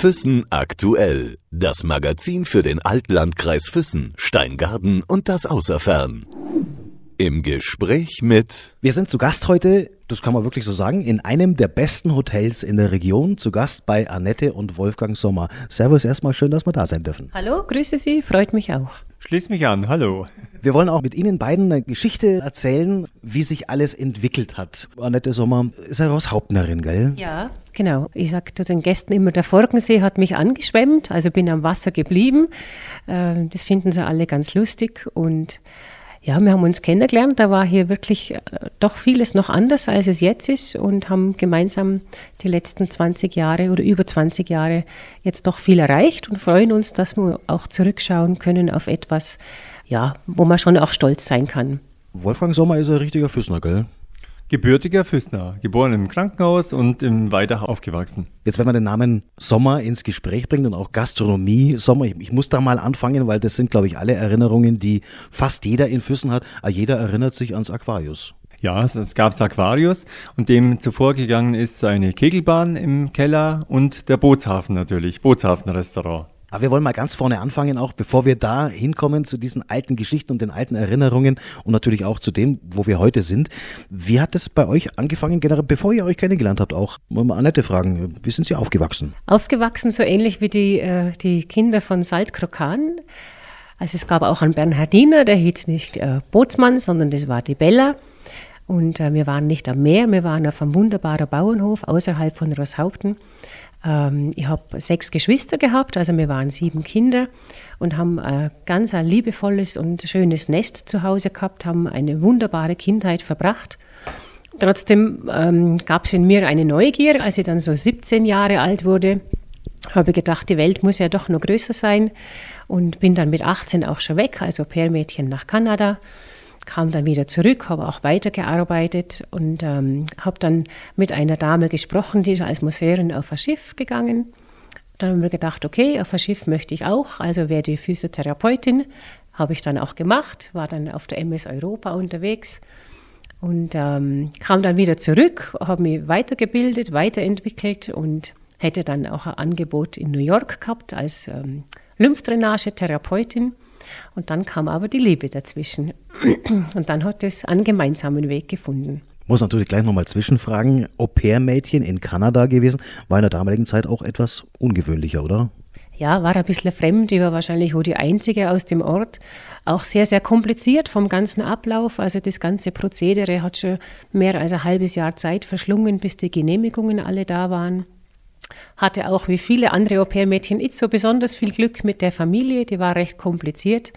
Füssen aktuell. Das Magazin für den Altlandkreis Füssen, Steingarten und das Außerfern. Im Gespräch mit. Wir sind zu Gast heute, das kann man wirklich so sagen, in einem der besten Hotels in der Region. Zu Gast bei Annette und Wolfgang Sommer. Servus erstmal, schön, dass wir da sein dürfen. Hallo, grüße Sie, freut mich auch. Schließ mich an, hallo. Wir wollen auch mit Ihnen beiden eine Geschichte erzählen, wie sich alles entwickelt hat. Annette Sommer ist ja Hauptnerin, gell? Ja, genau. Ich sage zu den Gästen immer, der Forkensee hat mich angeschwemmt, also bin am Wasser geblieben. Äh, das finden sie alle ganz lustig und ja, wir haben uns kennengelernt. Da war hier wirklich äh, doch vieles noch anders, als es jetzt ist und haben gemeinsam die letzten 20 Jahre oder über 20 Jahre jetzt doch viel erreicht und freuen uns, dass wir auch zurückschauen können auf etwas, ja, wo man schon auch stolz sein kann. Wolfgang Sommer ist ein richtiger Füßner, gell? Gebürtiger Füßner, geboren im Krankenhaus und im Weidach aufgewachsen. Jetzt, wenn man den Namen Sommer ins Gespräch bringt und auch Gastronomie, Sommer, ich, ich muss da mal anfangen, weil das sind, glaube ich, alle Erinnerungen, die fast jeder in Füssen hat. Aber jeder erinnert sich ans Aquarius. Ja, es, es gab Aquarius und dem zuvor gegangen ist eine Kegelbahn im Keller und der Bootshafen natürlich, Bootshafen-Restaurant. Aber wir wollen mal ganz vorne anfangen, auch bevor wir da hinkommen zu diesen alten Geschichten und den alten Erinnerungen und natürlich auch zu dem, wo wir heute sind. Wie hat es bei euch angefangen, generell, bevor ihr euch kennengelernt habt, auch? Mal mal Annette fragen, wie sind Sie aufgewachsen? Aufgewachsen so ähnlich wie die, äh, die Kinder von Saltkrokan. Also es gab auch einen Bernhardiner, der hieß nicht äh, Bootsmann, sondern das war die Bella. Und äh, wir waren nicht am Meer, wir waren auf einem wunderbaren Bauernhof außerhalb von Rosshaupten. Ähm, ich habe sechs Geschwister gehabt, also wir waren sieben Kinder und haben ein ganz ein liebevolles und schönes Nest zu Hause gehabt, haben eine wunderbare Kindheit verbracht. Trotzdem ähm, gab es in mir eine Neugier, als ich dann so 17 Jahre alt wurde, habe ich gedacht, die Welt muss ja doch noch größer sein und bin dann mit 18 auch schon weg, also Pärmädchen nach Kanada kam dann wieder zurück, habe auch weitergearbeitet und ähm, habe dann mit einer Dame gesprochen, die ist als Museurin auf ein Schiff gegangen. Dann haben wir gedacht, okay, auf ein Schiff möchte ich auch, also werde ich Physiotherapeutin. Habe ich dann auch gemacht, war dann auf der MS Europa unterwegs und ähm, kam dann wieder zurück, habe mich weitergebildet, weiterentwickelt und hätte dann auch ein Angebot in New York gehabt als ähm, Lymphdrainage-Therapeutin. Und dann kam aber die Liebe dazwischen. Und dann hat es einen gemeinsamen Weg gefunden. Muss natürlich gleich nochmal zwischenfragen. Au-pair-Mädchen in Kanada gewesen, war in der damaligen Zeit auch etwas ungewöhnlicher, oder? Ja, war ein bisschen fremd. Ich war wahrscheinlich wohl die Einzige aus dem Ort. Auch sehr, sehr kompliziert vom ganzen Ablauf. Also das ganze Prozedere hat schon mehr als ein halbes Jahr Zeit verschlungen, bis die Genehmigungen alle da waren hatte auch wie viele andere Au-pair-Mädchen nicht so besonders viel Glück mit der Familie, die war recht kompliziert.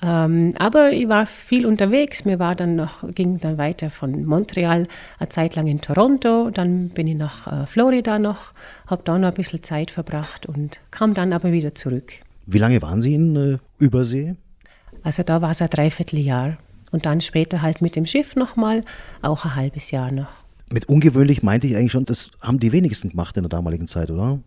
Ähm, aber ich war viel unterwegs. Mir war dann noch, ging dann weiter von Montreal eine Zeit lang in Toronto. Dann bin ich nach äh, Florida noch, habe da noch ein bisschen Zeit verbracht und kam dann aber wieder zurück. Wie lange waren Sie in äh, Übersee? Also da war es ein Dreivierteljahr. Und dann später halt mit dem Schiff nochmal, auch ein halbes Jahr noch. Mit ungewöhnlich meinte ich eigentlich schon, das haben die wenigsten gemacht in der damaligen Zeit, oder?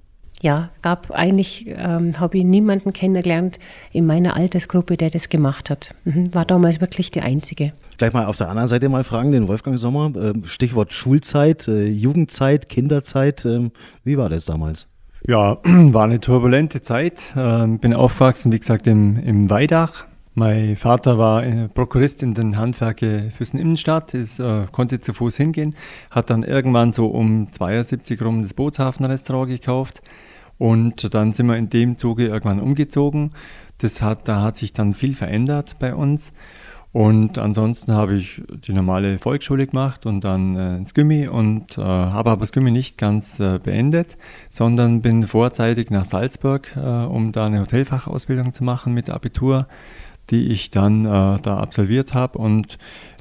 Ja, gab eigentlich, ähm, habe ich niemanden kennengelernt in meiner Altersgruppe, der das gemacht hat. Mhm, war damals wirklich die Einzige. Gleich mal auf der anderen Seite mal fragen, den Wolfgang Sommer. Äh, Stichwort Schulzeit, äh, Jugendzeit, Kinderzeit. Äh, wie war das damals? Ja, war eine turbulente Zeit. Ähm, bin aufgewachsen, wie gesagt, im, im Weidach. Mein Vater war äh, Prokurist in den Handwerke Füssen Innenstadt, ist, äh, konnte zu Fuß hingehen, hat dann irgendwann so um 72 rum das Bootshafenrestaurant gekauft und dann sind wir in dem Zuge irgendwann umgezogen. Das hat, da hat sich dann viel verändert bei uns. Und ansonsten habe ich die normale Volksschule gemacht und dann äh, ins Gimmi und äh, habe aber das Gimmi nicht ganz äh, beendet, sondern bin vorzeitig nach Salzburg, äh, um da eine Hotelfachausbildung zu machen mit Abitur die ich dann äh, da absolviert habe und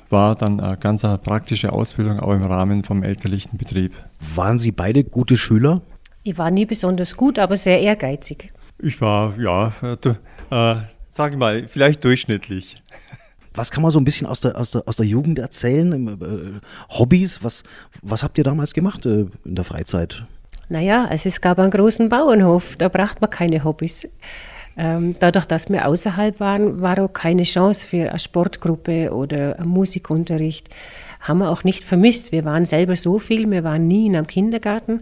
war dann eine ganz praktische Ausbildung auch im Rahmen vom elterlichen Betrieb. Waren Sie beide gute Schüler? Ich war nie besonders gut, aber sehr ehrgeizig. Ich war, ja, äh, sage ich mal, vielleicht durchschnittlich. Was kann man so ein bisschen aus der, aus der, aus der Jugend erzählen? Äh, Hobbys? Was, was habt ihr damals gemacht äh, in der Freizeit? Naja, also es gab einen großen Bauernhof, da braucht man keine Hobbys. Ähm, dadurch, dass wir außerhalb waren, war auch keine Chance für eine Sportgruppe oder einen Musikunterricht. haben wir auch nicht vermisst. Wir waren selber so viel, wir waren nie in einem Kindergarten.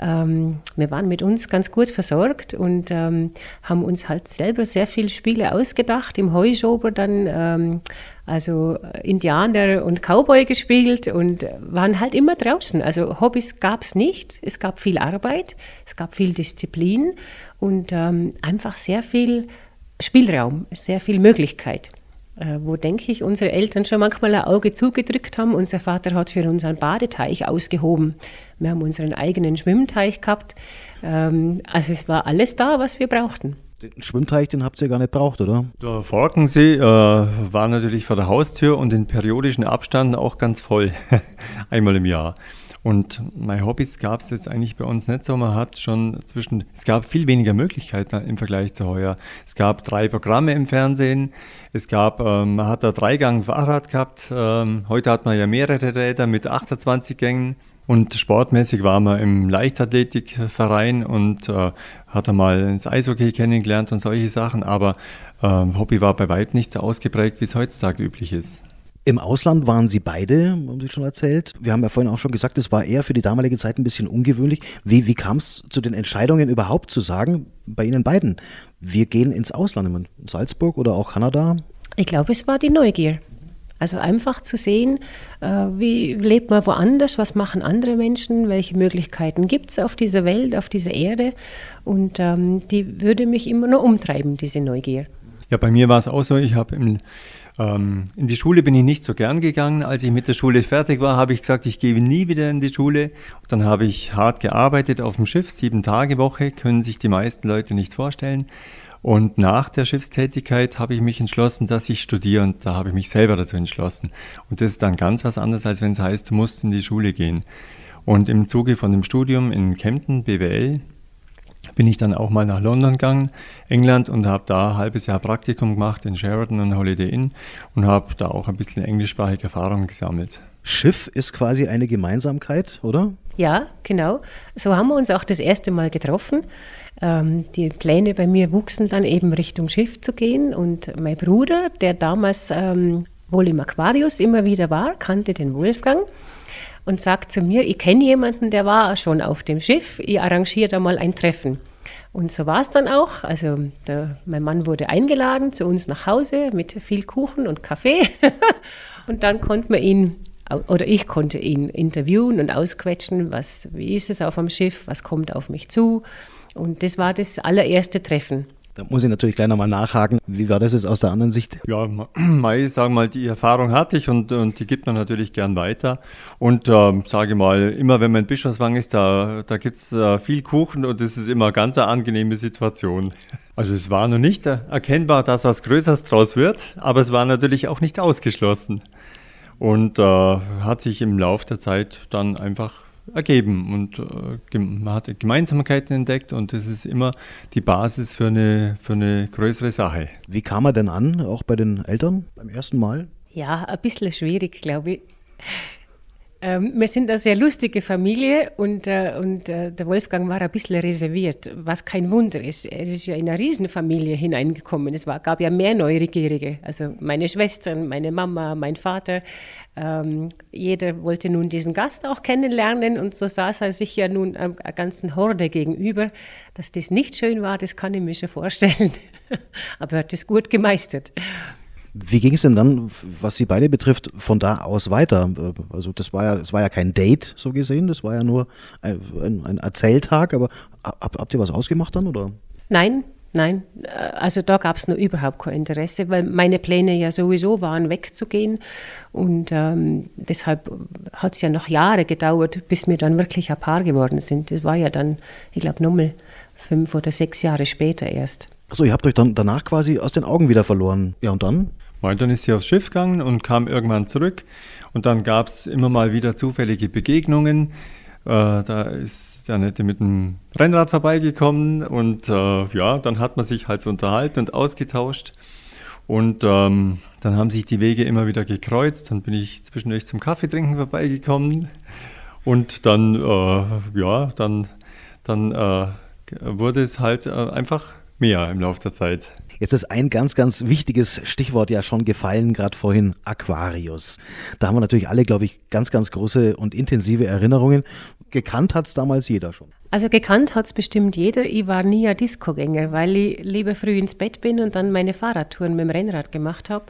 Ähm, wir waren mit uns ganz gut versorgt und ähm, haben uns halt selber sehr viele Spiele ausgedacht. Im Heuschober dann ähm, also Indianer und Cowboy gespielt und waren halt immer draußen. Also Hobbys gab es nicht. Es gab viel Arbeit, es gab viel Disziplin und ähm, einfach sehr viel Spielraum, sehr viel Möglichkeit. Äh, wo, denke ich, unsere Eltern schon manchmal ein Auge zugedrückt haben. Unser Vater hat für uns einen Badeteich ausgehoben. Wir haben unseren eigenen Schwimmteich gehabt. Ähm, also es war alles da, was wir brauchten. Den Schwimmteich, den habt ihr gar nicht braucht, oder? Der Forkensee äh, war natürlich vor der Haustür und in periodischen Abständen auch ganz voll, einmal im Jahr. Und meine Hobbys gab es jetzt eigentlich bei uns nicht so. Man hat schon zwischen, es gab viel weniger Möglichkeiten im Vergleich zu heuer. Es gab drei Programme im Fernsehen. Es gab, ähm, man hat da drei Gang Fahrrad gehabt. Ähm, heute hat man ja mehrere Räder mit 28 Gängen. Und sportmäßig war man im Leichtathletikverein und äh, hat mal ins Eishockey kennengelernt und solche Sachen. Aber ähm, Hobby war bei weitem nicht so ausgeprägt, wie es heutzutage üblich ist. Im Ausland waren Sie beide, haben Sie schon erzählt. Wir haben ja vorhin auch schon gesagt, es war eher für die damalige Zeit ein bisschen ungewöhnlich. Wie, wie kam es zu den Entscheidungen überhaupt zu sagen, bei Ihnen beiden, wir gehen ins Ausland, in Salzburg oder auch Kanada? Ich glaube, es war die Neugier. Also einfach zu sehen, äh, wie lebt man woanders, was machen andere Menschen, welche Möglichkeiten gibt es auf dieser Welt, auf dieser Erde. Und ähm, die würde mich immer nur umtreiben, diese Neugier. Ja, bei mir war es auch so, ich habe ähm, in die Schule bin ich nicht so gern gegangen. Als ich mit der Schule fertig war, habe ich gesagt, ich gehe nie wieder in die Schule. Und dann habe ich hart gearbeitet auf dem Schiff, sieben Tage Woche, können sich die meisten Leute nicht vorstellen. Und nach der Schiffstätigkeit habe ich mich entschlossen, dass ich studiere und da habe ich mich selber dazu entschlossen. Und das ist dann ganz was anderes, als wenn es heißt, du musst in die Schule gehen. Und im Zuge von dem Studium in Kempten, BWL, bin ich dann auch mal nach London gegangen, England, und habe da ein halbes Jahr Praktikum gemacht in Sheraton und Holiday Inn und habe da auch ein bisschen englischsprachige Erfahrungen gesammelt. Schiff ist quasi eine Gemeinsamkeit, oder? Ja, genau. So haben wir uns auch das erste Mal getroffen. Ähm, die Pläne bei mir wuchsen dann eben Richtung Schiff zu gehen und mein Bruder, der damals ähm, wohl im Aquarius immer wieder war, kannte den Wolfgang und sagt zu mir, ich kenne jemanden, der war schon auf dem Schiff, ich arrangiere da mal ein Treffen. Und so war es dann auch. Also der, mein Mann wurde eingeladen zu uns nach Hause mit viel Kuchen und Kaffee. und dann konnte man ihn, oder ich konnte ihn interviewen und ausquetschen, was, wie ist es auf dem Schiff, was kommt auf mich zu. Und das war das allererste Treffen. Da muss ich natürlich gleich nochmal nachhaken. Wie war das jetzt aus der anderen Sicht? Ja, Mai, sagen mal, die Erfahrung hatte ich und, und die gibt man natürlich gern weiter. Und äh, sage mal, immer wenn man in Bischofswang ist, da, da gibt es äh, viel Kuchen und das ist immer eine ganz angenehme Situation. Also es war noch nicht erkennbar, dass was Größeres draus wird, aber es war natürlich auch nicht ausgeschlossen. Und äh, hat sich im Laufe der Zeit dann einfach ergeben und äh, man hat Gemeinsamkeiten entdeckt und das ist immer die Basis für eine, für eine größere Sache. Wie kam er denn an, auch bei den Eltern beim ersten Mal? Ja, ein bisschen schwierig, glaube ich. Ähm, wir sind eine sehr lustige Familie und, äh, und äh, der Wolfgang war ein bisschen reserviert, was kein Wunder ist. Er ist ja in eine Riesenfamilie hineingekommen. Es war, gab ja mehr Neugierige. Also meine Schwestern, meine Mama, mein Vater. Ähm, jeder wollte nun diesen Gast auch kennenlernen und so saß er sich ja nun einer ganzen Horde gegenüber. Dass das nicht schön war, das kann ich mir schon vorstellen. Aber er hat es gut gemeistert. Wie ging es denn dann, was Sie beide betrifft, von da aus weiter? Also das war ja, das war ja kein Date so gesehen, das war ja nur ein, ein, ein Erzähltag, aber hab, habt ihr was ausgemacht dann oder? Nein, nein. Also da gab es nur überhaupt kein Interesse, weil meine Pläne ja sowieso waren, wegzugehen. Und ähm, deshalb hat es ja noch Jahre gedauert, bis wir dann wirklich ein Paar geworden sind. Das war ja dann, ich glaube, nochmal fünf oder sechs Jahre später erst. Achso, ihr habt euch dann danach quasi aus den Augen wieder verloren. Ja, und dann? Und dann ist sie aufs Schiff gegangen und kam irgendwann zurück. Und dann gab es immer mal wieder zufällige Begegnungen. Äh, da ist der Nette mit dem Rennrad vorbeigekommen und äh, ja, dann hat man sich halt so unterhalten und ausgetauscht. Und ähm, dann haben sich die Wege immer wieder gekreuzt. Dann bin ich zwischendurch zum Kaffeetrinken vorbeigekommen. Und dann, äh, ja, dann, dann äh, wurde es halt äh, einfach mehr im Laufe der Zeit. Jetzt ist ein ganz, ganz wichtiges Stichwort ja schon gefallen, gerade vorhin, Aquarius. Da haben wir natürlich alle, glaube ich, ganz, ganz große und intensive Erinnerungen. Gekannt hat es damals jeder schon. Also gekannt hat es bestimmt jeder. Ich war nie ein Discogänger, weil ich lieber früh ins Bett bin und dann meine Fahrradtouren mit dem Rennrad gemacht habe.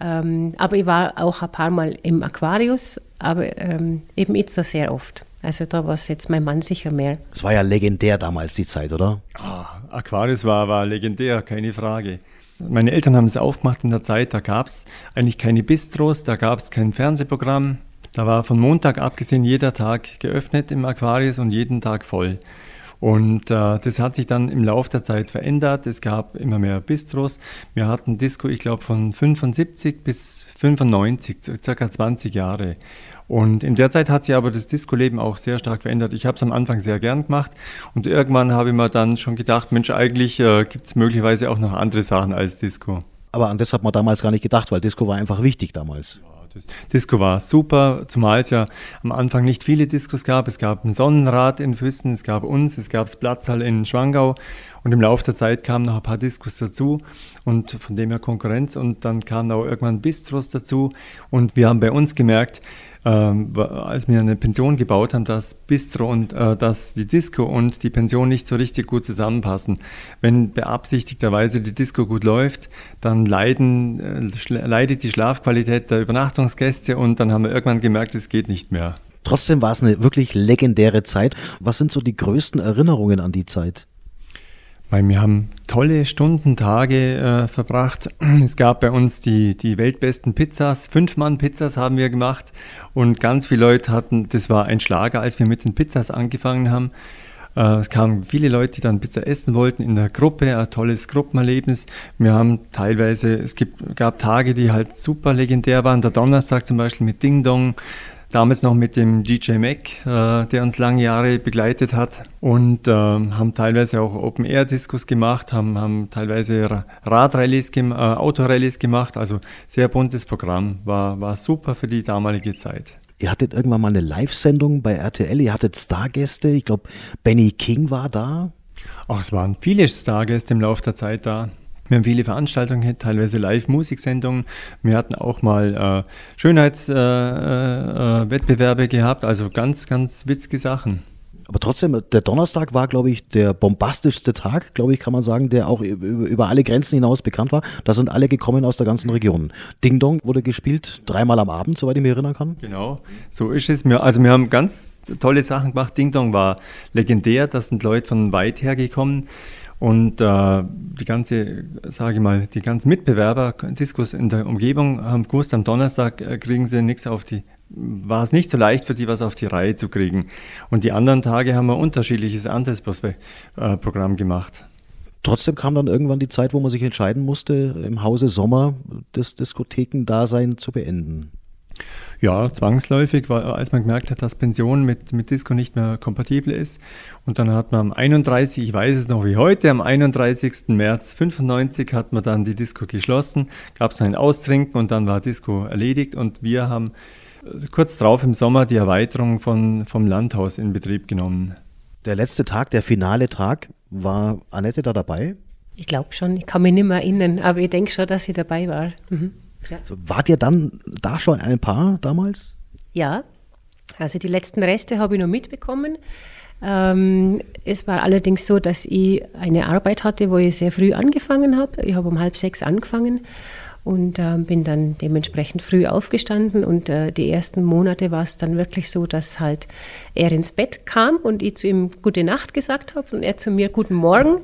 Ähm, aber ich war auch ein paar Mal im Aquarius, aber ähm, eben nicht so sehr oft. Also da war es jetzt mein Mann sicher mehr. Es war ja legendär damals die Zeit, oder? Ah, Aquarius war, war legendär, keine Frage. Meine Eltern haben es aufgemacht in der Zeit, da gab es eigentlich keine Bistros, da gab es kein Fernsehprogramm. Da war von Montag abgesehen jeder Tag geöffnet im Aquarius und jeden Tag voll. Und äh, das hat sich dann im Laufe der Zeit verändert. Es gab immer mehr Bistros. Wir hatten Disco, ich glaube, von 75 bis 95, circa 20 Jahre. Und in der Zeit hat sich aber das Disco-Leben auch sehr stark verändert. Ich habe es am Anfang sehr gern gemacht und irgendwann habe ich mir dann schon gedacht, Mensch, eigentlich äh, gibt es möglicherweise auch noch andere Sachen als Disco. Aber an das hat man damals gar nicht gedacht, weil Disco war einfach wichtig damals. Disco war super, zumal es ja am Anfang nicht viele Diskos gab. Es gab ein Sonnenrad in Füssen, es gab uns, es gab das Platzhall in Schwangau und im Laufe der Zeit kamen noch ein paar Diskos dazu und von dem her Konkurrenz und dann kamen auch irgendwann Bistros dazu und wir haben bei uns gemerkt, ähm, als wir eine Pension gebaut haben, dass Bistro und äh, dass die Disco und die Pension nicht so richtig gut zusammenpassen. Wenn beabsichtigterweise die Disco gut läuft, dann leiden, äh, leidet die Schlafqualität der Übernachtungsgäste und dann haben wir irgendwann gemerkt, es geht nicht mehr. Trotzdem war es eine wirklich legendäre Zeit. Was sind so die größten Erinnerungen an die Zeit? Weil wir haben tolle Stunden, Tage äh, verbracht. Es gab bei uns die, die weltbesten Pizzas. Fünf Mann Pizzas haben wir gemacht und ganz viele Leute hatten, das war ein Schlager, als wir mit den Pizzas angefangen haben. Äh, es kamen viele Leute, die dann Pizza essen wollten in der Gruppe, ein tolles Gruppenerlebnis. Wir haben teilweise, es gibt, gab Tage, die halt super legendär waren. Der Donnerstag zum Beispiel mit Ding Dong damals noch mit dem DJ Mac, äh, der uns lange Jahre begleitet hat und äh, haben teilweise auch Open-Air-Discos gemacht, haben, haben teilweise Radrallyes, gem äh, Autorallyes gemacht, also sehr buntes Programm, war, war super für die damalige Zeit. Ihr hattet irgendwann mal eine Live-Sendung bei RTL, ihr hattet Stargäste, ich glaube Benny King war da. Ach, es waren viele Stargäste im Laufe der Zeit da. Wir haben viele Veranstaltungen, teilweise Live-Musiksendungen. Wir hatten auch mal äh, Schönheitswettbewerbe äh, äh, gehabt, also ganz, ganz witzige Sachen. Aber trotzdem, der Donnerstag war, glaube ich, der bombastischste Tag, glaube ich, kann man sagen, der auch über alle Grenzen hinaus bekannt war. Da sind alle gekommen aus der ganzen Region. Ding Dong wurde gespielt dreimal am Abend, soweit ich mich erinnern kann. Genau, so ist es. also wir haben ganz tolle Sachen gemacht. Ding Dong war legendär, da sind Leute von weit her gekommen. Und äh, die ganze, sage ich mal, die ganzen Mitbewerber, Diskus in der Umgebung haben gewusst, am Donnerstag äh, kriegen sie nichts auf die, war es nicht so leicht für die, was auf die Reihe zu kriegen. Und die anderen Tage haben wir unterschiedliches anderes äh, Programm gemacht. Trotzdem kam dann irgendwann die Zeit, wo man sich entscheiden musste, im Hause Sommer das Diskothekendasein zu beenden. Ja, zwangsläufig, weil, als man gemerkt hat, dass Pension mit, mit Disco nicht mehr kompatibel ist. Und dann hat man am 31, ich weiß es noch wie heute, am 31. März 95 hat man dann die Disco geschlossen, gab es noch ein Austrinken und dann war Disco erledigt und wir haben äh, kurz darauf im Sommer die Erweiterung von, vom Landhaus in Betrieb genommen. Der letzte Tag, der finale Tag, war Annette da dabei? Ich glaube schon, ich kann mich nicht mehr erinnern, aber ich denke schon, dass sie dabei war. Mhm. Ja. Wart ihr dann da schon ein Paar damals? Ja, also die letzten Reste habe ich noch mitbekommen. Ähm, es war allerdings so, dass ich eine Arbeit hatte, wo ich sehr früh angefangen habe. Ich habe um halb sechs angefangen und äh, bin dann dementsprechend früh aufgestanden. Und äh, die ersten Monate war es dann wirklich so, dass halt er ins Bett kam und ich zu ihm gute Nacht gesagt habe und er zu mir guten Morgen.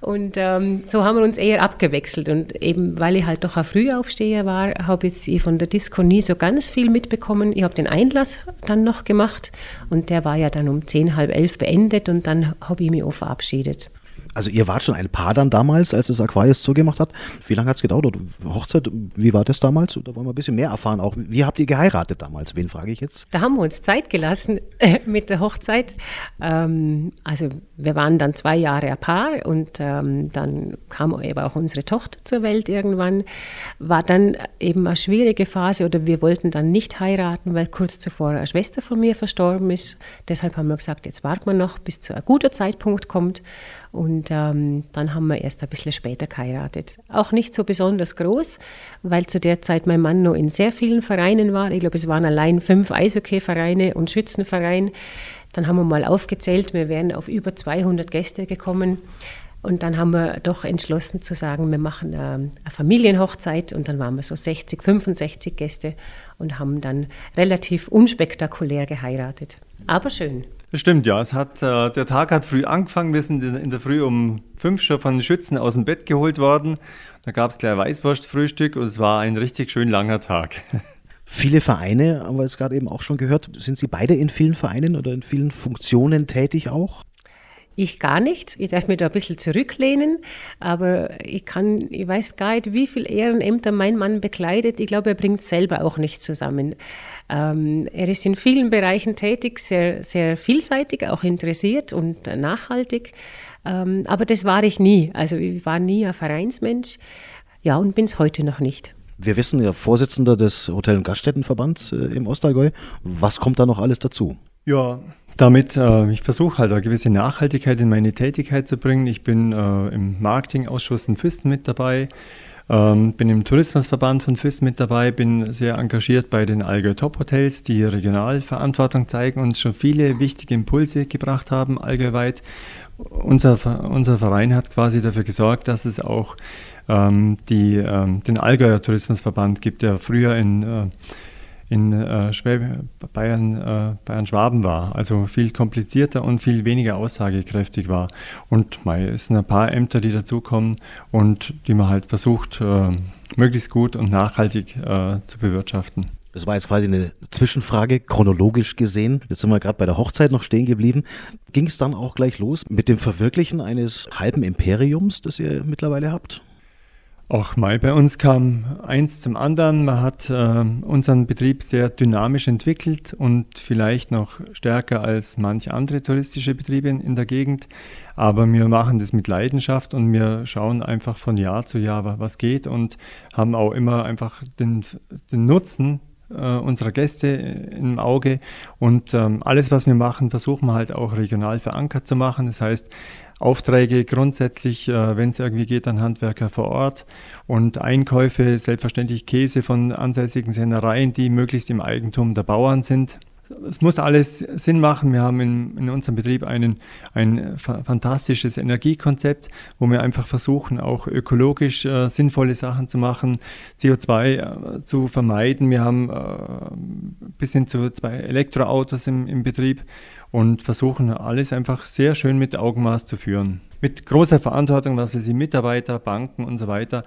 Und ähm, so haben wir uns eher abgewechselt. Und eben weil ich halt doch ein Frühaufsteher war, habe ich von der Disco nie so ganz viel mitbekommen. Ich habe den Einlass dann noch gemacht und der war ja dann um zehn, halb elf beendet und dann habe ich mich auch verabschiedet. Also ihr wart schon ein Paar dann damals, als das Aquarius zugemacht hat. Wie lange hat es gedauert? Hochzeit, wie war das damals? Da wollen wir ein bisschen mehr erfahren. Auch wie habt ihr geheiratet damals? Wen frage ich jetzt? Da haben wir uns Zeit gelassen äh, mit der Hochzeit. Ähm, also wir waren dann zwei Jahre ein Paar und ähm, dann kam eben auch unsere Tochter zur Welt irgendwann. War dann eben eine schwierige Phase oder wir wollten dann nicht heiraten, weil kurz zuvor eine Schwester von mir verstorben ist. Deshalb haben wir gesagt, jetzt warten wir noch, bis zu ein guter Zeitpunkt kommt. Und ähm, dann haben wir erst ein bisschen später geheiratet. Auch nicht so besonders groß, weil zu der Zeit mein Mann noch in sehr vielen Vereinen war. Ich glaube, es waren allein fünf Eishockey-Vereine und Schützenverein. Dann haben wir mal aufgezählt, wir wären auf über 200 Gäste gekommen. Und dann haben wir doch entschlossen zu sagen, wir machen eine Familienhochzeit und dann waren wir so 60, 65 Gäste und haben dann relativ unspektakulär geheiratet. Aber schön. Das stimmt, ja. Es hat, äh, der Tag hat früh angefangen. Wir sind in der Früh um fünf schon von den Schützen aus dem Bett geholt worden. Da gab es gleich Weißwurstfrühstück und es war ein richtig schön langer Tag. Viele Vereine, haben wir es gerade eben auch schon gehört. Sind Sie beide in vielen Vereinen oder in vielen Funktionen tätig auch? Ich gar nicht. Ich darf mich da ein bisschen zurücklehnen, aber ich kann, ich weiß gar nicht, wie viele Ehrenämter mein Mann bekleidet. Ich glaube, er bringt selber auch nicht zusammen. Ähm, er ist in vielen Bereichen tätig, sehr, sehr vielseitig, auch interessiert und nachhaltig. Ähm, aber das war ich nie. Also ich war nie ein Vereinsmensch. Ja, und bin es heute noch nicht. Wir wissen, ja, Vorsitzender des Hotel- und Gaststättenverbands äh, im Ostallgäu. Was kommt da noch alles dazu? Ja, damit, äh, ich versuche halt eine gewisse Nachhaltigkeit in meine Tätigkeit zu bringen. Ich bin äh, im Marketingausschuss in Füssen mit dabei, ähm, bin im Tourismusverband von Füssen mit dabei, bin sehr engagiert bei den Allgäu Top Hotels, die Regionalverantwortung zeigen und schon viele wichtige Impulse gebracht haben, allgäuweit. Unser, unser Verein hat quasi dafür gesorgt, dass es auch ähm, die, ähm, den Allgäuer Tourismusverband gibt, der früher in äh, in äh, Bayern, äh, Bayern Schwaben war, also viel komplizierter und viel weniger aussagekräftig war. Und es sind ein paar Ämter, die dazukommen und die man halt versucht, äh, möglichst gut und nachhaltig zu bewirtschaften. Das war jetzt quasi eine Zwischenfrage, chronologisch gesehen. Jetzt sind wir gerade bei der Hochzeit noch stehen geblieben. Ging es dann auch gleich los mit dem Verwirklichen eines halben Imperiums, das ihr mittlerweile habt? Auch mal bei uns kam eins zum anderen. Man hat äh, unseren Betrieb sehr dynamisch entwickelt und vielleicht noch stärker als manche andere touristische Betriebe in, der Gegend. Aber wir machen das mit Leidenschaft und wir schauen einfach von Jahr zu Jahr, was geht und haben auch immer einfach den, den Nutzen äh, unserer Gäste im Auge. Und ähm, alles, was wir machen, versuchen wir halt auch regional verankert zu machen. Das heißt, Aufträge grundsätzlich, äh, wenn es irgendwie geht, an Handwerker vor Ort und Einkäufe, selbstverständlich Käse von ansässigen Sennereien, die möglichst im Eigentum der Bauern sind es muss alles Sinn machen. Wir haben in, in unserem Betrieb einen, ein fantastisches Energiekonzept, wo wir einfach versuchen, auch ökologisch äh, sinnvolle Sachen zu machen, CO2 äh, zu vermeiden. Wir haben äh, bis hin zu zwei Elektroautos im, im Betrieb und versuchen alles einfach sehr schön mit Augenmaß zu führen. Mit großer Verantwortung, was wir sie Mitarbeiter, Banken und so weiter.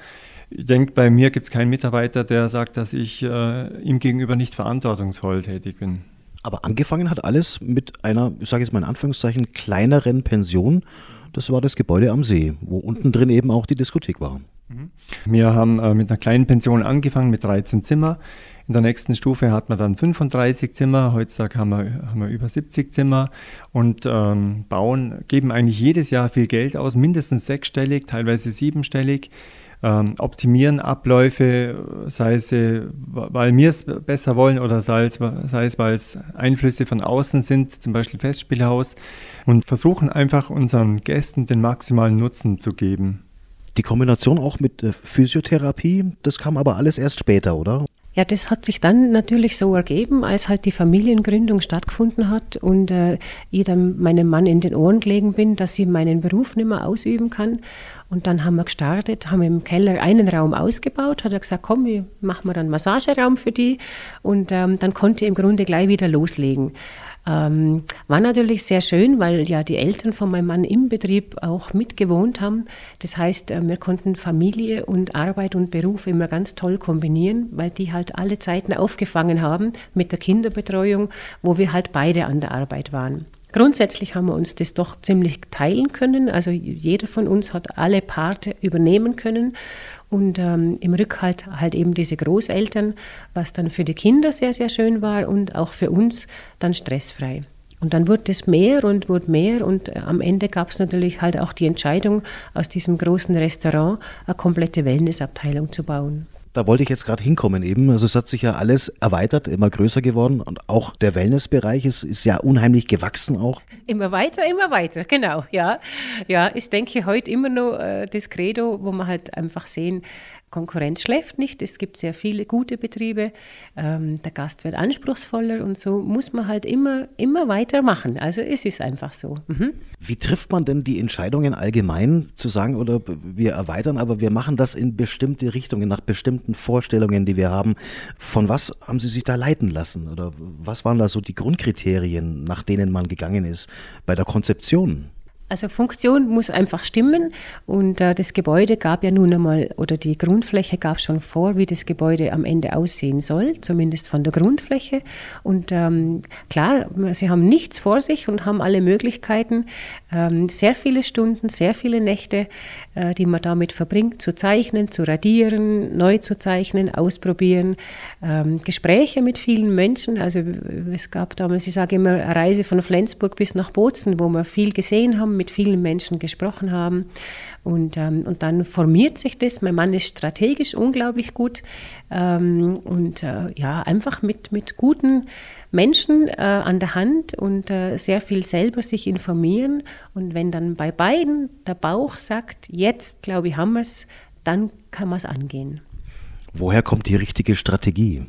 Ich denke, bei mir gibt es keinen Mitarbeiter, der sagt, dass ich äh, ihm gegenüber nicht verantwortungsvoll tätig bin. Aber angefangen hat alles mit einer, ich sage jetzt mal in Anführungszeichen, kleineren Pension. Das war das Gebäude am See, wo unten drin eben auch die Diskothek war. Mhm. Wir haben äh, mit einer kleinen Pension angefangen, mit 13 Zimmer. In der nächsten Stufe hat man dann 35 Zimmer. Heutzutage haben wir, haben wir über 70 Zimmer und ähm, bauen, geben eigentlich jedes Jahr viel Geld aus, mindestens sechsstellig, teilweise siebenstellig ähm, optimieren Abläufe, sei es, äh, weil wir es besser wollen oder sei es, sei es, weil es Einflüsse von außen sind, zum Beispiel Festspielhaus, und versuchen einfach unseren Gästen den maximalen Nutzen zu geben. Die Kombination auch mit äh, Physiotherapie, das kam aber alles erst später, oder? Ja, das hat sich dann natürlich so ergeben, als halt die Familiengründung stattgefunden hat und äh, ich dann meinem Mann in den Ohren gelegen bin, dass ich meinen Beruf nicht mehr ausüben kann. Und dann haben wir gestartet, haben im Keller einen Raum ausgebaut, hat er gesagt, komm, wir machen wir einen Massageraum für die. Und ähm, dann konnte ich im Grunde gleich wieder loslegen. Ähm, war natürlich sehr schön, weil ja die Eltern von meinem Mann im Betrieb auch mitgewohnt haben. Das heißt, äh, wir konnten Familie und Arbeit und Beruf immer ganz toll kombinieren, weil die halt alle Zeiten aufgefangen haben mit der Kinderbetreuung, wo wir halt beide an der Arbeit waren. Grundsätzlich haben wir uns das doch ziemlich teilen können. Also jeder von uns hat alle Parte übernehmen können und ähm, im Rückhalt halt eben diese Großeltern, was dann für die Kinder sehr, sehr schön war und auch für uns dann stressfrei. Und dann wurde es mehr und wurde mehr und äh, am Ende gab es natürlich halt auch die Entscheidung, aus diesem großen Restaurant eine komplette Wellnessabteilung zu bauen. Da wollte ich jetzt gerade hinkommen eben. Also es hat sich ja alles erweitert, immer größer geworden und auch der Wellnessbereich ist, ist ja unheimlich gewachsen auch. Immer weiter, immer weiter, genau, ja. Ja, ich denke heute immer noch äh, das Credo, wo wir halt einfach sehen, Konkurrenz schläft nicht. Es gibt sehr viele gute Betriebe. Ähm, der Gast wird anspruchsvoller und so muss man halt immer, immer weitermachen. Also es ist einfach so. Mhm. Wie trifft man denn die Entscheidungen allgemein zu sagen, oder wir erweitern, aber wir machen das in bestimmte Richtungen, nach bestimmten Vorstellungen, die wir haben? Von was haben Sie sich da leiten lassen? Oder was waren da so die Grundkriterien, nach denen man gegangen ist bei der Konzeption? Also Funktion muss einfach stimmen und äh, das Gebäude gab ja nun einmal, oder die Grundfläche gab schon vor, wie das Gebäude am Ende aussehen soll, zumindest von der Grundfläche. Und ähm, klar, sie haben nichts vor sich und haben alle Möglichkeiten, ähm, sehr viele Stunden, sehr viele Nächte, äh, die man damit verbringt, zu zeichnen, zu radieren, neu zu zeichnen, ausprobieren, ähm, Gespräche mit vielen Menschen. Also es gab damals, ich sage immer, eine Reise von Flensburg bis nach Bozen, wo wir viel gesehen haben mit vielen Menschen gesprochen haben. Und, ähm, und dann formiert sich das. Mein Mann ist strategisch unglaublich gut ähm, und äh, ja, einfach mit, mit guten Menschen äh, an der Hand und äh, sehr viel selber sich informieren. Und wenn dann bei beiden der Bauch sagt, jetzt glaube ich, haben wir es, dann kann man es angehen. Woher kommt die richtige Strategie?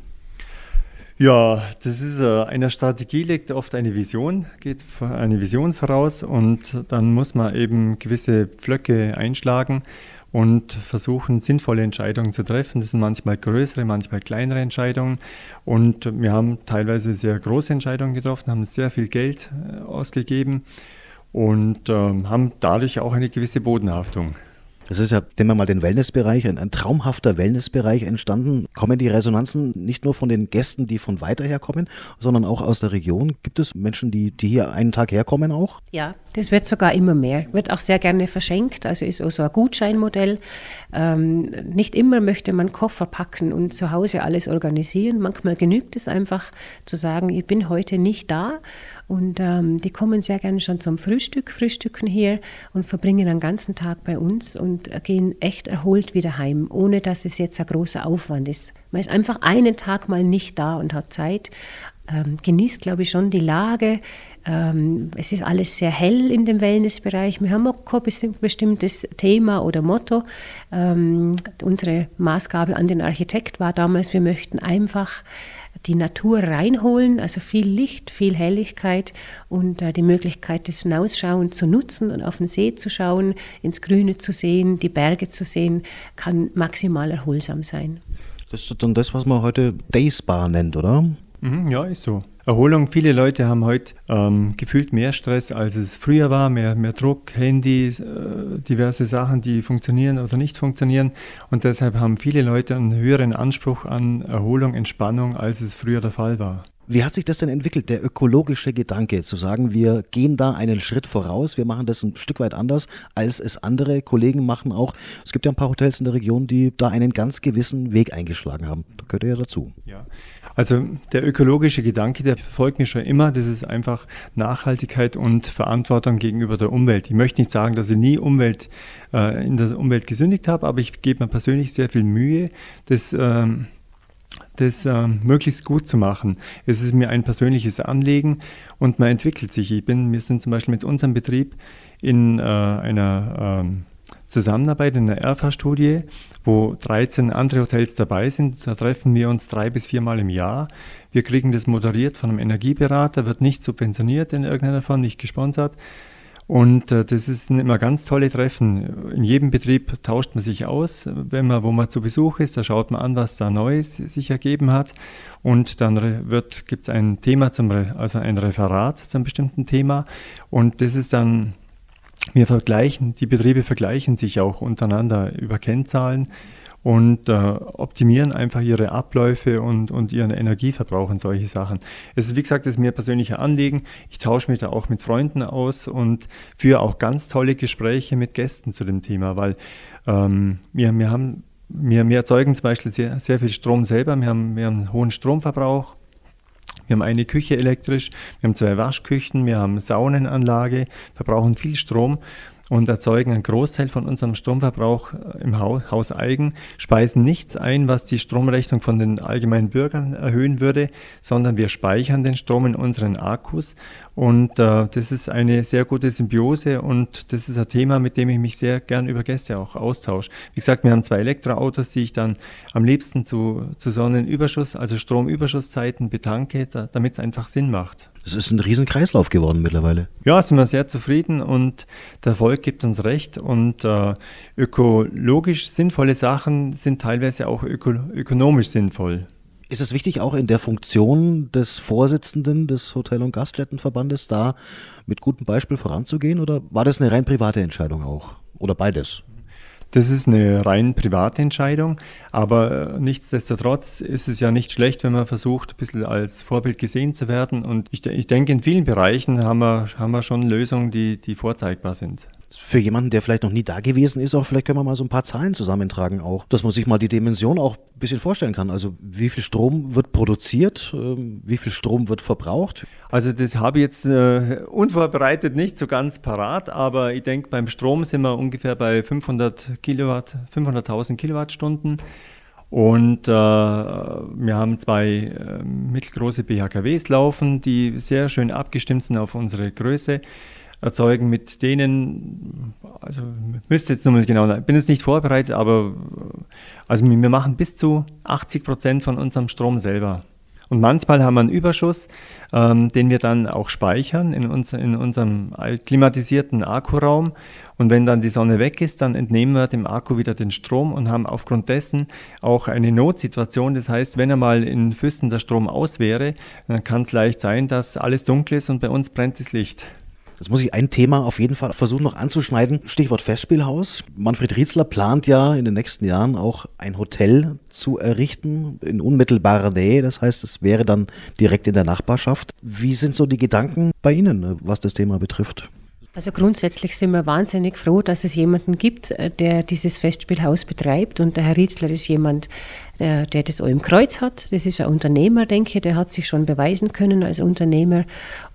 Ja, das ist äh, eine Strategie legt oft eine Vision, geht eine Vision voraus und dann muss man eben gewisse Pflöcke einschlagen und versuchen sinnvolle Entscheidungen zu treffen. Das sind manchmal größere, manchmal kleinere Entscheidungen und wir haben teilweise sehr große Entscheidungen getroffen, haben sehr viel Geld äh, ausgegeben und äh, haben dadurch auch eine gewisse Bodenhaftung. Das ist ja, nehmen wir mal den Wellnessbereich, ein, ein, traumhafter Wellnessbereich entstanden. Kommen die Resonanzen nicht nur von den Gästen, die von weiter her kommen, sondern auch aus der Region? Gibt es Menschen, die, die hier einen Tag herkommen auch? Ja, das wird sogar immer mehr. Wird auch sehr gerne verschenkt, also ist auch so ein Gutscheinmodell. Ähm, nicht immer möchte man Koffer packen und zu Hause alles organisieren. Manchmal genügt es einfach zu sagen, ich bin heute nicht da und ähm, die kommen sehr gerne schon zum Frühstück, frühstücken hier und verbringen einen ganzen Tag bei uns und gehen echt erholt wieder heim, ohne dass es jetzt ein großer Aufwand ist. Man ist einfach einen Tag mal nicht da und hat Zeit, ähm, genießt, glaube ich, schon die Lage. Ähm, es ist alles sehr hell in dem Wellnessbereich. Wir haben auch kein bestimmtes Thema oder Motto. Ähm, unsere Maßgabe an den Architekt war damals, wir möchten einfach die Natur reinholen, also viel Licht, viel Helligkeit und äh, die Möglichkeit des Hinausschauen zu nutzen und auf den See zu schauen, ins Grüne zu sehen, die Berge zu sehen, kann maximal erholsam sein. Das ist dann das, was man heute Day Spa nennt, oder? Mhm, ja, ist so. Erholung. Viele Leute haben heute ähm, gefühlt mehr Stress, als es früher war, mehr, mehr Druck, Handy, äh, diverse Sachen, die funktionieren oder nicht funktionieren. Und deshalb haben viele Leute einen höheren Anspruch an Erholung, Entspannung, als es früher der Fall war. Wie hat sich das denn entwickelt, der ökologische Gedanke, zu sagen, wir gehen da einen Schritt voraus, wir machen das ein Stück weit anders, als es andere Kollegen machen auch. Es gibt ja ein paar Hotels in der Region, die da einen ganz gewissen Weg eingeschlagen haben. Da gehört er ja dazu. Ja, also der ökologische Gedanke, der verfolgt mich schon immer. Das ist einfach Nachhaltigkeit und Verantwortung gegenüber der Umwelt. Ich möchte nicht sagen, dass ich nie Umwelt, äh, in der Umwelt gesündigt habe, aber ich gebe mir persönlich sehr viel Mühe, das, äh, das äh, möglichst gut zu machen. Es ist mir ein persönliches Anliegen und man entwickelt sich. Ich bin, wir sind zum Beispiel mit unserem Betrieb in äh, einer ähm, Zusammenarbeit in der Erfa-Studie, wo 13 andere Hotels dabei sind. Da treffen wir uns drei bis viermal im Jahr. Wir kriegen das moderiert von einem Energieberater, wird nicht subventioniert in irgendeiner Form, nicht gesponsert. Und äh, das ist immer ganz tolle Treffen. In jedem Betrieb tauscht man sich aus, wenn man, wo man zu Besuch ist, da schaut man an, was da Neues sich ergeben hat. Und dann gibt es ein Thema, zum, also ein Referat zu einem bestimmten Thema. Und das ist dann wir vergleichen, die Betriebe vergleichen sich auch untereinander über Kennzahlen und äh, optimieren einfach ihre Abläufe und, und ihren Energieverbrauch und solche Sachen. Es ist, wie gesagt, das ist mir persönlicher Anliegen. Ich tausche mich da auch mit Freunden aus und führe auch ganz tolle Gespräche mit Gästen zu dem Thema, weil ähm, wir, wir haben wir, wir erzeugen zum Beispiel sehr, sehr viel Strom selber. Wir haben, wir haben einen hohen Stromverbrauch wir haben eine Küche elektrisch, wir haben zwei Waschküchen, wir haben Saunenanlage, verbrauchen viel Strom. Und erzeugen einen Großteil von unserem Stromverbrauch äh, im Haus eigen, speisen nichts ein, was die Stromrechnung von den allgemeinen Bürgern erhöhen würde, sondern wir speichern den Strom in unseren Akkus und äh, das ist eine sehr gute Symbiose und das ist ein Thema, mit dem ich mich sehr gern über Gäste auch austausche. Wie gesagt, wir haben zwei Elektroautos, die ich dann am liebsten zu, zu Sonnenüberschuss, also Stromüberschusszeiten betanke, da, damit es einfach Sinn macht. Das ist ein Riesenkreislauf geworden mittlerweile. Ja, sind wir sehr zufrieden und der Erfolg gibt uns recht. Und äh, ökologisch sinnvolle Sachen sind teilweise auch öko ökonomisch sinnvoll. Ist es wichtig, auch in der Funktion des Vorsitzenden des Hotel- und Gaststättenverbandes da mit gutem Beispiel voranzugehen oder war das eine rein private Entscheidung auch? Oder beides? Das ist eine rein private Entscheidung, aber äh, nichtsdestotrotz ist es ja nicht schlecht, wenn man versucht, ein bisschen als Vorbild gesehen zu werden. Und ich, ich denke, in vielen Bereichen haben wir, haben wir schon Lösungen, die, die vorzeigbar sind für jemanden, der vielleicht noch nie da gewesen ist, auch vielleicht können wir mal so ein paar Zahlen zusammentragen auch, dass man sich mal die Dimension auch ein bisschen vorstellen kann. Also wie viel Strom wird produziert, ähm, wie viel Strom wird verbraucht? Also das habe ich jetzt äh, unvorbereitet nicht so ganz parat, aber ich denke, beim Strom sind wir ungefähr bei 500 Kilowatt, 500.000 Kilowattstunden. Und äh, wir haben zwei äh, mittelgroße BHKWs laufen, die sehr schön abgestimmt sind auf unsere Größe erzeugen, mit denen, also müsste jetzt nochmal genau, bin jetzt nicht vorbereitet, aber also wir machen bis zu 80 Prozent von unserem Strom selber. Und manchmal haben wir einen Überschuss, ähm, den wir dann auch speichern in, uns, in unserem klimatisierten Akkuraum. Und wenn dann die Sonne weg ist, dann entnehmen wir dem Akku wieder den Strom und haben aufgrund dessen auch eine Notsituation. Das heißt, wenn einmal in Füssen der Strom aus wäre, dann kann es leicht sein, dass alles dunkel ist und bei uns brennt das Licht. Jetzt muss ich ein Thema auf jeden Fall versuchen noch anzuschneiden. Stichwort Festspielhaus. Manfred Rietzler plant ja in den nächsten Jahren auch ein Hotel zu errichten in unmittelbarer Nähe. Das heißt, es wäre dann direkt in der Nachbarschaft. Wie sind so die Gedanken bei Ihnen, was das Thema betrifft? Also grundsätzlich sind wir wahnsinnig froh, dass es jemanden gibt, äh, der dieses Festspielhaus betreibt. Und der Herr Rietzler ist jemand, der, der das auch im Kreuz hat. Das ist ein Unternehmer, denke ich, der hat sich schon beweisen können als Unternehmer.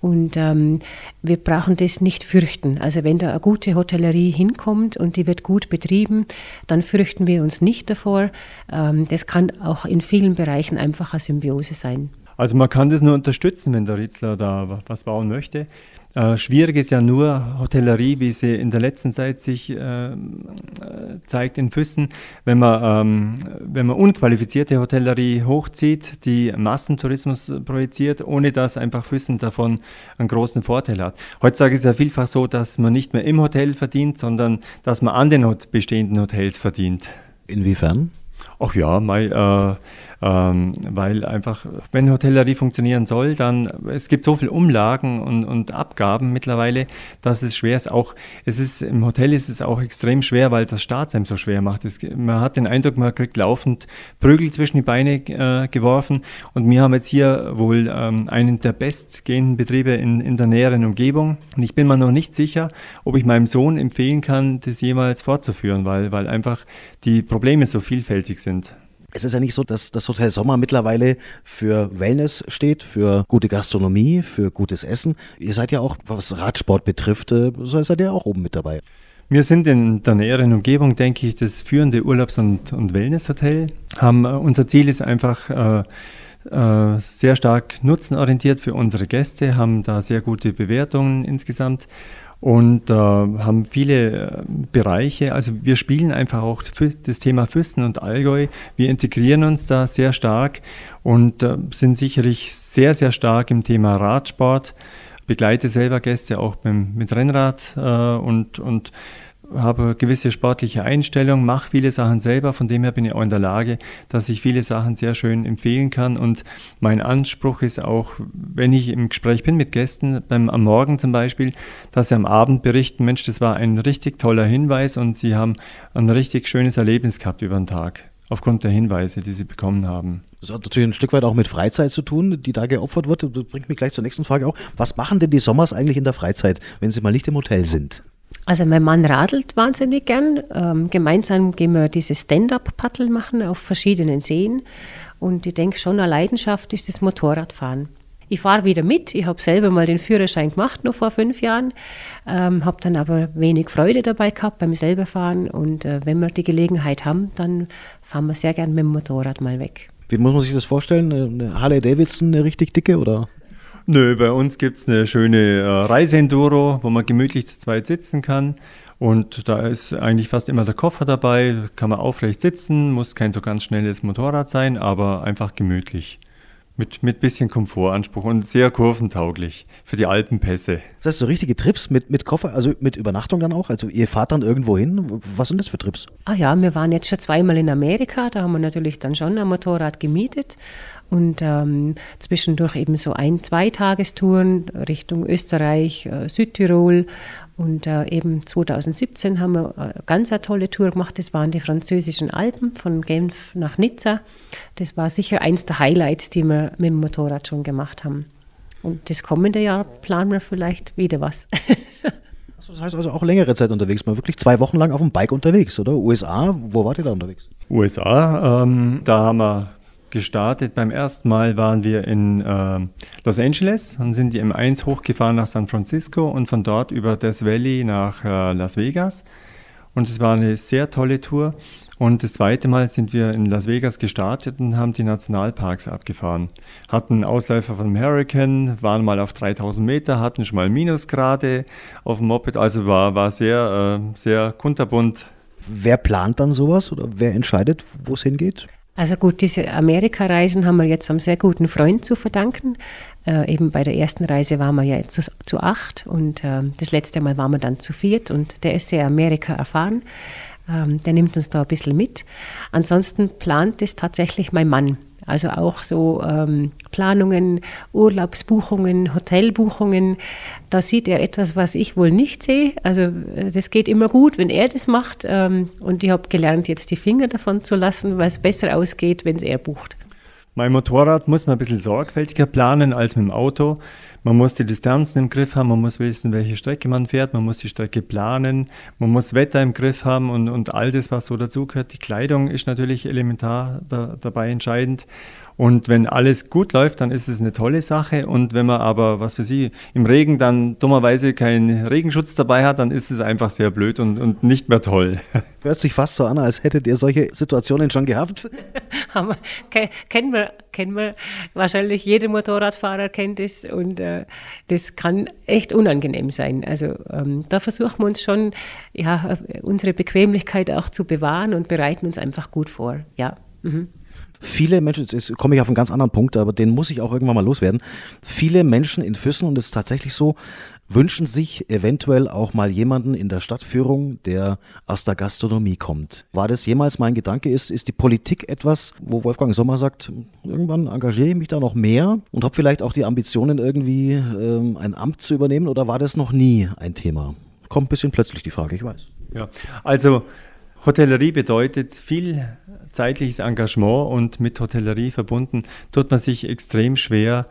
Und ähm, wir brauchen das nicht fürchten. Also wenn da eine gute Hotellerie hinkommt und die wird gut betrieben, dann fürchten wir uns nicht davor. Ähm, das kann auch in vielen Bereichen einfach eine Symbiose sein. Also man kann das nur unterstützen, wenn der Rietzler da was bauen möchte. Äh, schwierig ist ja nur Hotellerie, wie sie in der letzten Zeit sich äh, zeigt in Füssen, wenn man, ähm, wenn man unqualifizierte Hotellerie hochzieht, die Massentourismus projiziert, ohne dass einfach Füssen davon einen großen Vorteil hat. Heutzutage ist es ja vielfach so, dass man nicht mehr im Hotel verdient, sondern dass man an den bestehenden Hotels verdient. Inwiefern? Ach ja, mal, äh, ähm, weil einfach, wenn Hotellerie funktionieren soll, dann es gibt so viele Umlagen und, und Abgaben mittlerweile, dass es schwer ist. Auch es ist im Hotel ist es auch extrem schwer, weil das Staat einem so schwer macht. Es, man hat den Eindruck, man kriegt laufend Prügel zwischen die Beine äh, geworfen. Und wir haben jetzt hier wohl ähm, einen der bestgehenden Betriebe in, in der näheren Umgebung. Und ich bin mir noch nicht sicher, ob ich meinem Sohn empfehlen kann, das jemals fortzuführen, weil, weil einfach die Probleme so vielfältig sind. Es ist ja nicht so, dass das Hotel Sommer mittlerweile für Wellness steht, für gute Gastronomie, für gutes Essen. Ihr seid ja auch, was Radsport betrifft, äh, seid ihr auch oben mit dabei. Wir sind in der näheren Umgebung, denke ich, das führende Urlaubs- und, und Wellnesshotel. Haben, äh, unser Ziel ist einfach, äh, äh, sehr stark nutzenorientiert für unsere Gäste, haben da sehr gute Bewertungen insgesamt und äh, haben viele äh, Bereiche. Also wir spielen einfach auch das Thema Fürsten und Allgäu. Wir integrieren uns da sehr stark und äh, sind sicherlich sehr, sehr stark im Thema Radsport. Begleite selber Gäste auch beim, mit Rennrad äh, und, und habe gewisse sportliche Einstellung, mache viele Sachen selber, von dem her bin ich auch in der Lage, dass ich viele Sachen sehr schön empfehlen kann und mein Anspruch ist auch, wenn ich im Gespräch bin mit Gästen, beim, am Morgen zum Beispiel, dass sie am Abend berichten, Mensch, das war ein richtig toller Hinweis und sie haben ein richtig schönes Erlebnis gehabt über den Tag aufgrund der Hinweise, die sie bekommen haben. Das hat natürlich ein Stück weit auch mit Freizeit zu tun, die da geopfert wird. Das bringt mich gleich zur nächsten Frage auch. Was machen denn die Sommers eigentlich in der Freizeit, wenn sie mal nicht im Hotel sind? Also mein Mann radelt wahnsinnig gern. Ähm, gemeinsam gehen wir diese Stand-up-Paddle machen auf verschiedenen Seen. Und ich denke schon, eine Leidenschaft ist das Motorradfahren. ich fahre wieder mit. Ich habe selber mal den Führerschein gemacht, noch vor fünf Jahren, ähm, habe dann aber wenig Freude dabei gehabt beim selberfahren. Und äh, wenn wir die Gelegenheit haben, dann fahren wir sehr gern mit dem Motorrad mal weg. Wie muss man sich das vorstellen? Eine Harley Davidson, eine richtig dicke oder? Nö, bei uns gibt es eine schöne äh, Reiseenduro, wo man gemütlich zu zweit sitzen kann. Und da ist eigentlich fast immer der Koffer dabei, kann man aufrecht sitzen, muss kein so ganz schnelles Motorrad sein, aber einfach gemütlich. Mit, mit bisschen Komfortanspruch und sehr kurventauglich für die Alpenpässe. Das heißt, so richtige Trips mit, mit Koffer, also mit Übernachtung dann auch? Also ihr fahrt dann irgendwo hin? Was sind das für Trips? Ah ja, wir waren jetzt schon zweimal in Amerika, da haben wir natürlich dann schon ein Motorrad gemietet und ähm, zwischendurch eben so ein-, zwei Tagestouren Richtung Österreich, äh, Südtirol und äh, eben 2017 haben wir eine ganz eine tolle Tour gemacht. Das waren die französischen Alpen von Genf nach Nizza. Das war sicher eins der Highlights, die wir mit dem Motorrad schon gemacht haben. Und das kommende Jahr planen wir vielleicht wieder was. das heißt also auch längere Zeit unterwegs, mal wirklich zwei Wochen lang auf dem Bike unterwegs, oder? USA, wo wart ihr da unterwegs? USA, ähm, da haben wir gestartet. Beim ersten Mal waren wir in äh, Los Angeles und sind die M1 hochgefahren nach San Francisco und von dort über Death Valley nach äh, Las Vegas. Und es war eine sehr tolle Tour. Und das zweite Mal sind wir in Las Vegas gestartet und haben die Nationalparks abgefahren. Hatten Ausläufer von Hurricane, waren mal auf 3000 Meter, hatten schon mal Minusgrade auf dem Moped. Also war, war sehr, äh, sehr kunterbunt. Wer plant dann sowas oder wer entscheidet, wo es hingeht? Also gut, diese Amerikareisen haben wir jetzt einem sehr guten Freund zu verdanken. Äh, eben bei der ersten Reise waren wir ja zu, zu acht und äh, das letzte Mal waren wir dann zu viert und der ist sehr Amerika erfahren. Ähm, der nimmt uns da ein bisschen mit. Ansonsten plant es tatsächlich mein Mann. Also auch so ähm, Planungen, Urlaubsbuchungen, Hotelbuchungen. Da sieht er etwas, was ich wohl nicht sehe. Also äh, das geht immer gut, wenn er das macht. Ähm, und ich habe gelernt, jetzt die Finger davon zu lassen, weil es besser ausgeht, wenn es er bucht. Mein Motorrad muss man ein bisschen sorgfältiger planen als mit dem Auto. Man muss die Distanzen im Griff haben, man muss wissen, welche Strecke man fährt, man muss die Strecke planen, man muss Wetter im Griff haben und, und all das, was so dazugehört. Die Kleidung ist natürlich elementar da, dabei entscheidend. Und wenn alles gut läuft, dann ist es eine tolle Sache. Und wenn man aber, was für Sie, im Regen dann dummerweise keinen Regenschutz dabei hat, dann ist es einfach sehr blöd und, und nicht mehr toll. Hört sich fast so an, als hättet ihr solche Situationen schon gehabt. kennen, wir, kennen wir. Wahrscheinlich jeder Motorradfahrer kennt es und äh, das kann echt unangenehm sein. Also ähm, da versuchen wir uns schon, ja, unsere Bequemlichkeit auch zu bewahren und bereiten uns einfach gut vor. Ja. Mhm viele Menschen, jetzt komme ich auf einen ganz anderen Punkt, aber den muss ich auch irgendwann mal loswerden. Viele Menschen in Füssen, und es ist tatsächlich so, wünschen sich eventuell auch mal jemanden in der Stadtführung, der aus der Gastronomie kommt. War das jemals mein Gedanke? Ist, ist die Politik etwas, wo Wolfgang Sommer sagt, irgendwann engagiere ich mich da noch mehr und habe vielleicht auch die Ambitionen, irgendwie ähm, ein Amt zu übernehmen oder war das noch nie ein Thema? Kommt ein bisschen plötzlich die Frage, ich weiß. Ja, also Hotellerie bedeutet viel zeitliches Engagement und mit Hotellerie verbunden tut man sich extrem schwer,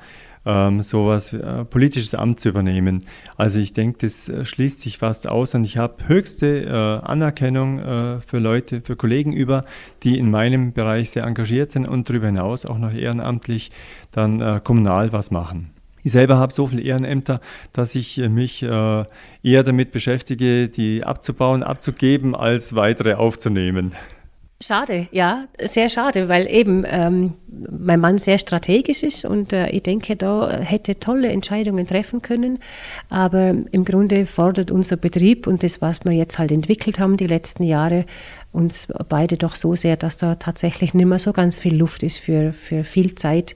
ähm, sowas äh, politisches Amt zu übernehmen. Also ich denke, das äh, schließt sich fast aus und ich habe höchste äh, Anerkennung äh, für Leute, für Kollegen über, die in meinem Bereich sehr engagiert sind und darüber hinaus auch noch ehrenamtlich dann äh, kommunal was machen. Ich selber habe so viele Ehrenämter, dass ich äh, mich äh, eher damit beschäftige, die abzubauen, abzugeben, als weitere aufzunehmen. Schade, ja, sehr schade, weil eben ähm, mein Mann sehr strategisch ist und äh, ich denke, da hätte tolle Entscheidungen treffen können. Aber im Grunde fordert unser Betrieb und das, was wir jetzt halt entwickelt haben die letzten Jahre, uns beide doch so sehr, dass da tatsächlich nicht mehr so ganz viel Luft ist für, für viel Zeit,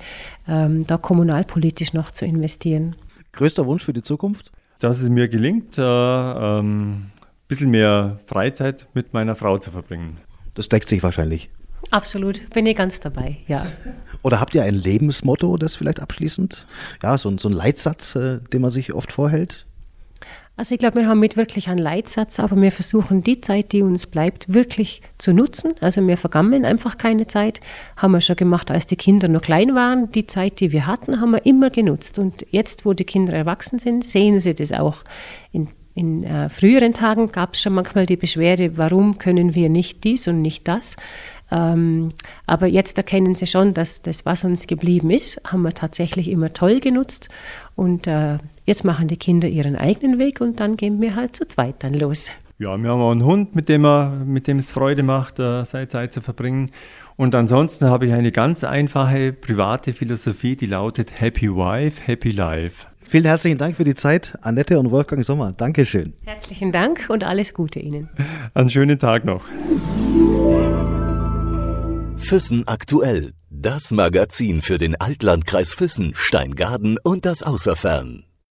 ähm, da kommunalpolitisch noch zu investieren. Größter Wunsch für die Zukunft? Dass es mir gelingt, äh, ähm, ein bisschen mehr Freizeit mit meiner Frau zu verbringen. Das deckt sich wahrscheinlich. Absolut, bin ich ganz dabei, ja. Oder habt ihr ein Lebensmotto, das vielleicht abschließend, ja, so, so ein Leitsatz, äh, den man sich oft vorhält? Also ich glaube, wir haben mit wirklich einen Leitsatz, aber wir versuchen die Zeit, die uns bleibt, wirklich zu nutzen. Also wir vergammeln einfach keine Zeit. Haben wir schon gemacht, als die Kinder noch klein waren. Die Zeit, die wir hatten, haben wir immer genutzt. Und jetzt, wo die Kinder erwachsen sind, sehen sie das auch in in äh, früheren Tagen gab es schon manchmal die Beschwerde, warum können wir nicht dies und nicht das. Ähm, aber jetzt erkennen sie schon, dass das, was uns geblieben ist, haben wir tatsächlich immer toll genutzt. Und äh, jetzt machen die Kinder ihren eigenen Weg und dann gehen wir halt zu zweit dann los. Ja, wir haben auch einen Hund, mit dem, er, mit dem es Freude macht, äh, seine Zeit zu verbringen. Und ansonsten habe ich eine ganz einfache private Philosophie, die lautet Happy Wife, Happy Life. Vielen herzlichen Dank für die Zeit, Annette und Wolfgang Sommer. Dankeschön. Herzlichen Dank und alles Gute Ihnen. Einen schönen Tag noch. Füssen aktuell. Das Magazin für den Altlandkreis Füssen, Steingaden und das Außerfern.